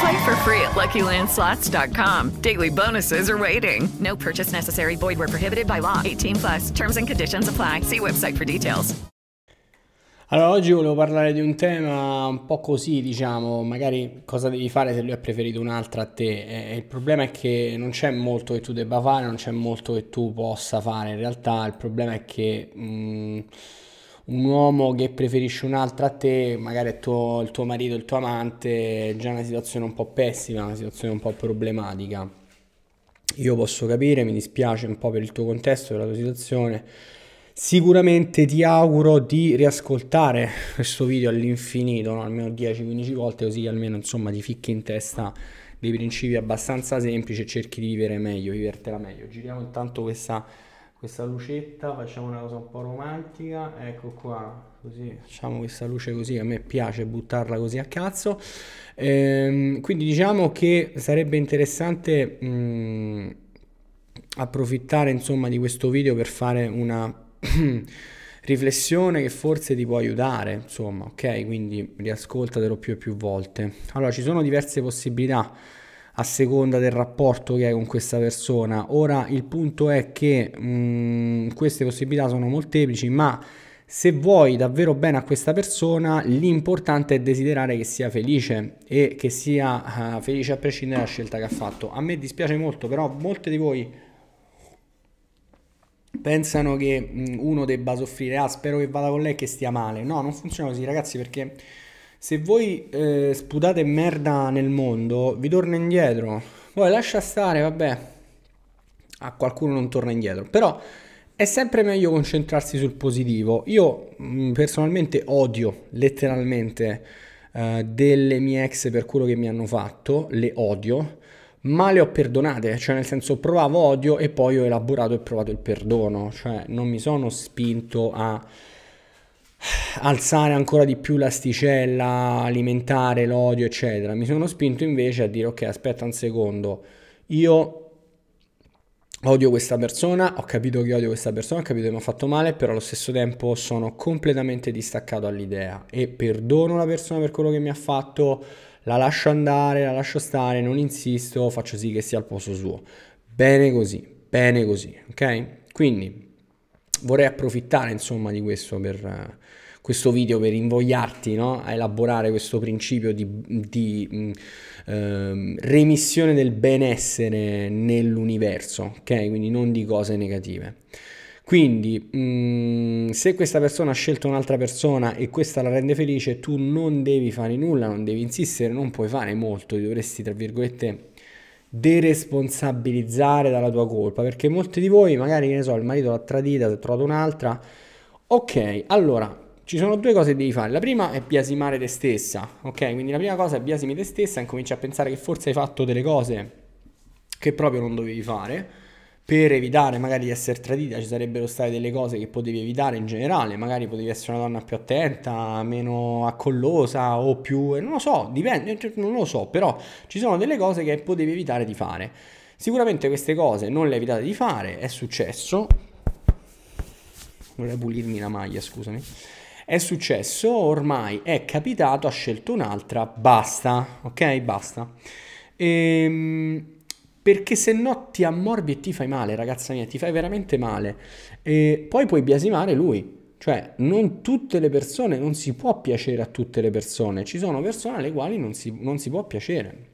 Play for free at LuckyLandSlots.com. Daily bonuses are waiting. No purchase necessary. Void where prohibited by law. 18 plus. Terms and conditions apply. See website for details. Allora, oggi volevo parlare di un tema un po' così, diciamo, magari cosa devi fare se lui ha preferito un'altra a te. E il problema è che non c'è molto che tu debba fare, non c'è molto che tu possa fare. In realtà il problema è che mh, un uomo che preferisce un'altra a te, magari è tuo, il tuo marito, il tuo amante, è già una situazione un po' pessima, una situazione un po' problematica. Io posso capire, mi dispiace un po' per il tuo contesto, per la tua situazione Sicuramente ti auguro di riascoltare questo video all'infinito, no? almeno 10-15 volte, così almeno insomma ti ficchi in testa dei principi abbastanza semplici e cerchi di vivere meglio, vivertela meglio. Giriamo intanto questa, questa lucetta, facciamo una cosa un po' romantica, ecco qua, così facciamo questa luce così, a me piace buttarla così a cazzo. Ehm, quindi diciamo che sarebbe interessante mh, approfittare insomma di questo video per fare una riflessione che forse ti può aiutare, insomma, ok? Quindi riascoltatelo più e più volte. Allora, ci sono diverse possibilità a seconda del rapporto che hai con questa persona. Ora, il punto è che mh, mm, queste possibilità sono molteplici, ma se vuoi davvero bene a questa persona, l'importante è desiderare che sia felice e che sia uh, felice a prescindere dalla scelta che ha fatto. A me dispiace molto, però molte di voi pensano che mm, uno debba soffrire, ah spero che vada con lei e che stia male. No, non funziona così ragazzi perché se voi eh, sputate merda nel mondo vi torna indietro. Poi lascia stare, vabbè, a qualcuno non torna indietro. Però è sempre meglio concentrarsi sul positivo. Io mh, mm, personalmente odio letteralmente eh, delle mie ex per quello che mi hanno fatto, le odio ma le ho perdonate, cioè nel senso provavo odio e poi ho elaborato e provato il perdono, cioè non mi sono spinto a alzare ancora di più l'asticella, alimentare l'odio, eccetera. Mi sono spinto invece a dire ok, aspetta un secondo, io odio questa persona, ho capito che odio questa persona, ho capito che mi ha fatto male, però allo stesso tempo sono completamente distaccato all'idea e perdono la persona per quello che mi ha fatto la lascio andare, la lascio stare, non insisto, faccio sì che sia al posto suo. Bene così, bene così, ok? Quindi vorrei approfittare insomma di questo per uh, questo video per invogliarti no? a elaborare questo principio di, di uh, remissione del benessere nell'universo, ok? Quindi non di cose negative. Quindi, mm, se questa persona ha scelto un'altra persona e questa la rende felice, tu non devi fare nulla, non devi insistere, non puoi fare molto, ti dovresti, tra virgolette, deresponsabilizzare dalla tua colpa, perché molti di voi, magari, che ne so, il marito l'ha tradita, si è trovato un'altra. Ok, allora, ci sono due cose che devi fare. La prima è biasimare te stessa, ok? Quindi la prima cosa è biasimi te stessa e cominci a pensare che forse hai fatto delle cose che proprio non dovevi fare per evitare magari di essere tradita ci sarebbero state delle cose che potevi evitare in generale, magari potevi essere una donna più attenta, meno accollosa o più, non lo so, dipende, cioè, non lo so, però ci sono delle cose che potevi evitare di fare. Sicuramente queste cose non le evitate di fare, è successo. Vorrei pulirmi la maglia, scusami. È successo, ormai è capitato, ha scelto un'altra, basta, ok? Basta. Ehm perché se no ti ammorbi e ti fai male, ragazza mia, ti fai veramente male. E poi puoi biasimare lui. Cioè, non tutte le persone, non si può piacere a tutte le persone. Ci sono persone alle quali non si, non si può piacere.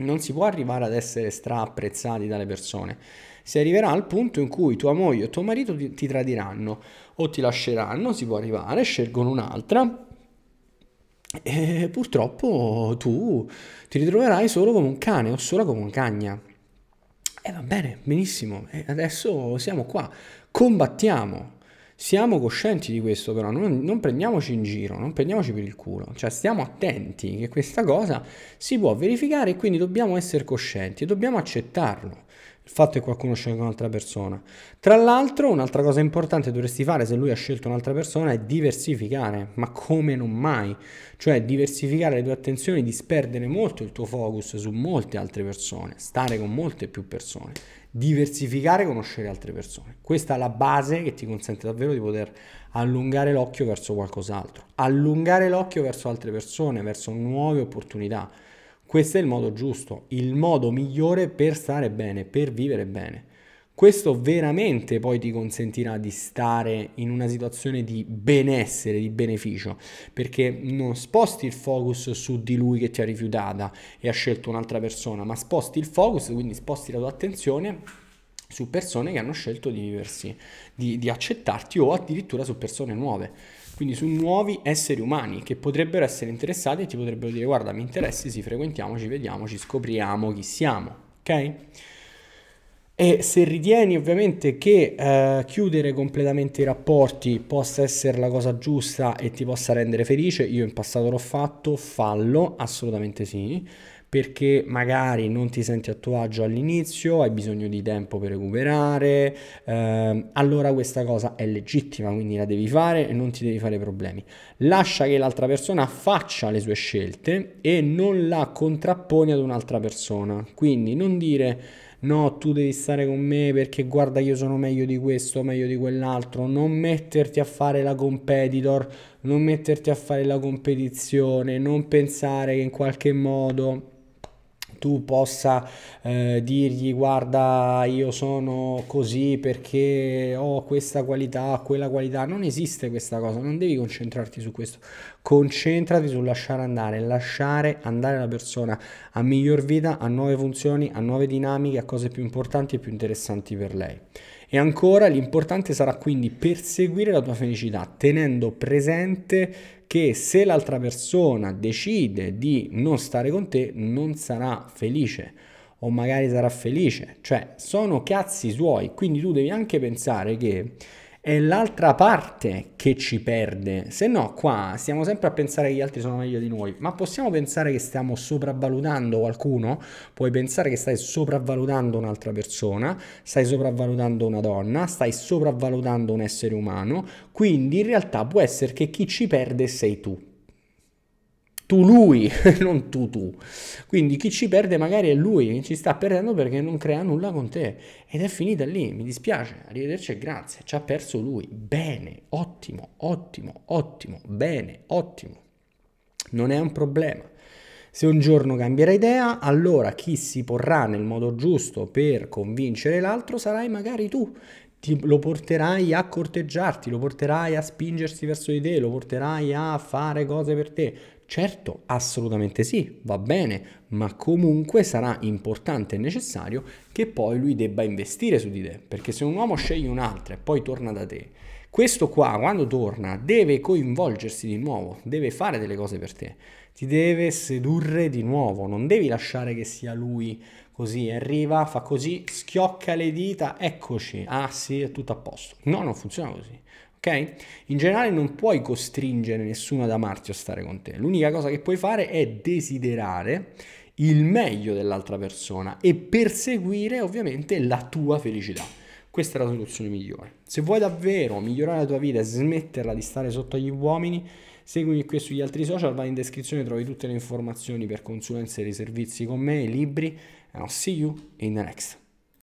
Non si può arrivare ad essere stra apprezzati dalle persone. Si arriverà al punto in cui tua moglie o tuo marito ti, ti tradiranno o ti lasceranno, si può arrivare, scelgono un'altra e purtroppo tu ti ritroverai solo come un cane o sola come un cagna. E va bene, benissimo, e adesso siamo qua, combattiamo. Siamo coscienti di questo, però. Non, non, prendiamoci in giro, non prendiamoci per il culo, cioè stiamo attenti che questa cosa si può verificare e quindi dobbiamo essere coscienti dobbiamo accettarlo il fatto che qualcuno scelga un'altra persona. Tra l'altro, un'altra cosa importante dovresti fare se lui ha scelto un'altra persona è diversificare, ma come non mai, cioè diversificare le tue attenzioni, disperdere molto il tuo focus su molte altre persone, stare con molte più persone, diversificare e conoscere altre persone. Questa è la base che ti consente davvero di poter allungare l'occhio verso qualcos'altro, allungare l'occhio verso altre persone, verso nuove opportunità questo è il modo giusto, il modo migliore per stare bene, per vivere bene. Questo veramente poi ti consentirà di stare in una situazione di benessere, di beneficio, perché non sposti il focus su di lui che ti ha rifiutata e ha scelto un'altra persona, ma sposti il focus, quindi sposti la tua attenzione su persone che hanno scelto di viversi, di, di accettarti o addirittura su persone nuove. Quindi su nuovi esseri umani che potrebbero essere interessati e ti potrebbero dire guarda mi interessi, sì, frequentiamoci, vediamoci, scopriamo chi siamo, ok? E se ritieni ovviamente che eh, chiudere completamente i rapporti possa essere la cosa giusta e ti possa rendere felice, io in passato l'ho fatto, fallo, assolutamente sì perché magari non ti senti a tuo agio all'inizio, hai bisogno di tempo per recuperare, eh, allora questa cosa è legittima, quindi la devi fare e non ti devi fare problemi. Lascia che l'altra persona faccia le sue scelte e non la contrapponi ad un'altra persona. Quindi non dire no, tu devi stare con me perché guarda io sono meglio di questo, meglio di quell'altro, non metterti a fare la competitor, non metterti a fare la competizione, non pensare che in qualche modo tu possa eh, dirgli guarda io sono così perché ho questa qualità, quella qualità, non esiste questa cosa, non devi concentrarti su questo, concentrati sul lasciare andare, lasciare andare la persona a miglior vita, a nuove funzioni, a nuove dinamiche, a cose più importanti e più interessanti per lei. E ancora l'importante sarà quindi perseguire la tua felicità, tenendo presente che se l'altra persona decide di non stare con te, non sarà felice o magari sarà felice, cioè sono cazzi suoi, quindi tu devi anche pensare che è l'altra parte che ci perde. Se no, qua stiamo sempre a pensare che gli altri sono meglio di noi, ma possiamo pensare che stiamo sopravvalutando qualcuno? Puoi pensare che stai sopravvalutando un'altra persona, stai sopravvalutando una donna, stai sopravvalutando un essere umano, quindi in realtà può essere che chi ci perde sei tu tu lui, non tu tu. Quindi chi ci perde magari è lui, ci sta perdendo perché non crea nulla con te. Ed è finita lì, mi dispiace, arrivederci e grazie, ci ha perso lui. Bene, ottimo, ottimo, ottimo, bene, ottimo. Non è un problema. Se un giorno cambierà idea, allora chi si porrà nel modo giusto per convincere l'altro sarai magari tu. Ti, lo porterai a corteggiarti, lo porterai a spingersi verso di te, lo porterai a fare cose per te. Certo, assolutamente sì, va bene, ma comunque sarà importante e necessario che poi lui debba investire su di te, perché se un uomo sceglie un'altra e poi torna da te, questo qua quando torna deve coinvolgersi di nuovo, deve fare delle cose per te, ti deve sedurre di nuovo, non devi lasciare che sia lui così, arriva, fa così, schiocca le dita, eccoci, ah sì, è tutto a posto. No, non funziona così ok? In generale non puoi costringere nessuno ad amarti o stare con te. L'unica cosa che puoi fare è desiderare il meglio dell'altra persona e perseguire ovviamente la tua felicità. Questa è la soluzione migliore. Se vuoi davvero migliorare la tua vita e smetterla di stare sotto agli uomini, seguimi qui sugli altri social, vai in descrizione, trovi tutte le informazioni per consulenze e servizi con me, libri, and I'll see you in the next.